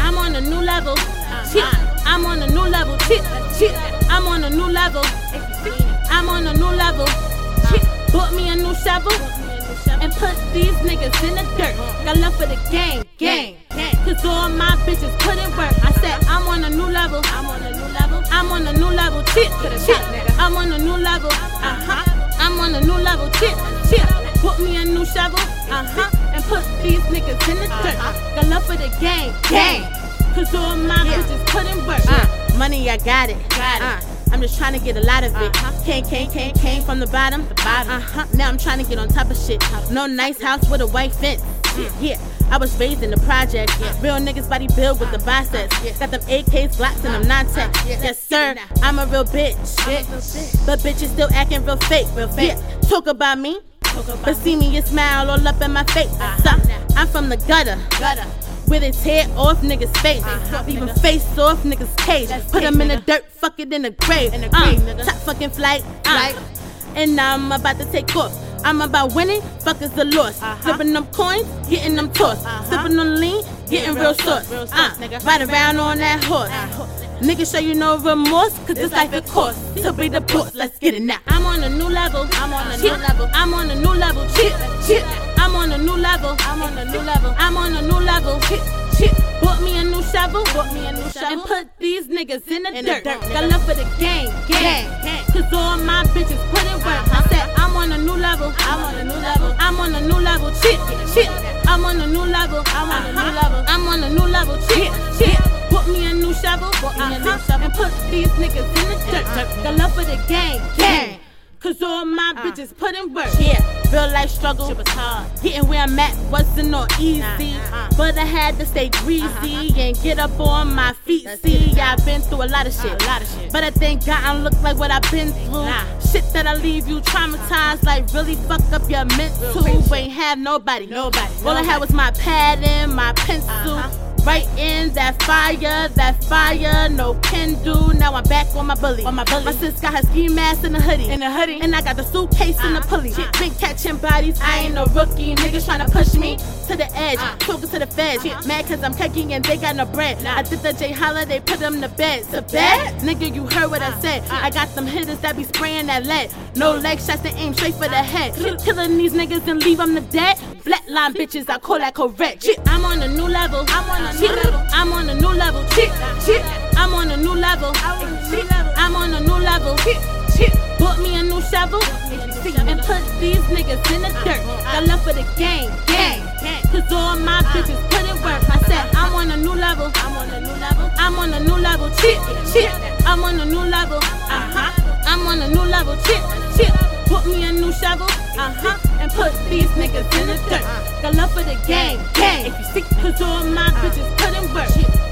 I'm on a new level. I'm on a new level. I'm on a new level. I'm on a new level. Bought me a new shovel and put these niggas in the dirt. Got love for the gang, gang. Cause all my bitches put in work. I said I'm on a new level. I'm on a new level. I'm on a new level. Shit. Shit. I'm on a new level. Uh huh. I'm on a new level. Shit. These in the dirt. Got love for the gang, gang. Cause all my bitches put in work. Uh, money, I got it. Got it. Uh, I'm just trying to get a lot of it. Uh-huh. Came, came, came, came from the bottom. The bottom. Uh huh. Now I'm trying to get on top of shit. No nice house with a white fence. Shit, yeah. I was raised in the project. Real niggas body build with the biceps. Got them AKs, Glocks, and them non-tech. Yes, sir. I'm a real bitch. But bitches still acting real fake. Real fake. Talk about me. But see me, you smile all up in my face. So, I'm from the gutter. Gutter. With his head off niggas' face. Even face off niggas' cage. Put him in the dirt, fuck it in the grave. In the grave, Uh, nigga. Top fucking flight. uh. And now I'm about to take off. I'm about winning, fuck is the loss. Uh-huh. Flipping them coins, getting them tossed. Uh-huh. Sipping on lean, getting real sauce. Real sauce, Uh, nigga. ride around on that horse. Uh-huh. Niggas show you no remorse, cause this life it costs to be the boss. Let's get it now. I'm on a new level. I'm on a Shit. new level. I'm on a new level. Shit, shit. I'm on a new level. I'm on a new level. I'm on a new level. Shit, shit. Bought me a new shovel. Bought me a new shovel. And put these niggas in the In the dirt. dirt, Got love for the gang, gang, gang. Cause all my bitches put in work. I said I'm on a new level. I'm on a new level. I'm on a new level. Shit, shit. I'm on a new level. I'm on a new Uh-huh. level. I'm on a new level. Shit, shit. Put me a new shovel. Bought me a new Uh-huh. shovel. And put these niggas in the dirt. dirt. Got love for the gang, gang. Cause all my bitches put in work. Uh. Yeah. Real life struggle. Shit was hard. Getting where I'm at wasn't all easy. Nah, uh. But I had to stay greasy and get up on my feet. Let's See, get it now. I've been through a lot of shit. A lot of shit. But I thank God I look like what I've been through. Nah. Shit that I leave you traumatized, like really fuck up your mental. Ain't have nobody. Nobody, All I had was my pad and my pencil. Uh-huh. Right in that fire, that fire, no can do. Now I'm back on my bully. On my bully. My sis got her ski mask and a hoodie. In a hoodie. And I got the suitcase and the Uh-huh. pulley. Uh-huh. Been catching bodies, I ain't no rookie. Niggas tryna push me to the edge, Uh. talking to the feds. Uh-huh. Mad cause I'm cooking and they got no bread. Nah. I did the J Holiday, put them to bed. To bed? Nigga, you heard what I Uh, said. uh. I got some hitters that be spraying that lead. No leg shots that aim straight for the head. Killing these niggas and leave them to dead. Flatline bitches, I call that correct. Shit, I'm on a new level. I'm on a new level. I'm on a new level. Shit, shit. I'm on a new level. I'm on a new level. I'm on a new level. Shit, shit. Bought me a new shovel and put these niggas in the dirt. Got love for the gang, gang. Cause all my bitches put in work. I said I'm on a new level. I'm on a new level. I'm on a new level. Shit, shit. I'm on a new level. Uh huh. I'm on a new level. Shit, Put me a new shovel. Uh huh. And put these niggas in the dirt. Got love for the gang, gang. If you see, cause all my bitches put in work.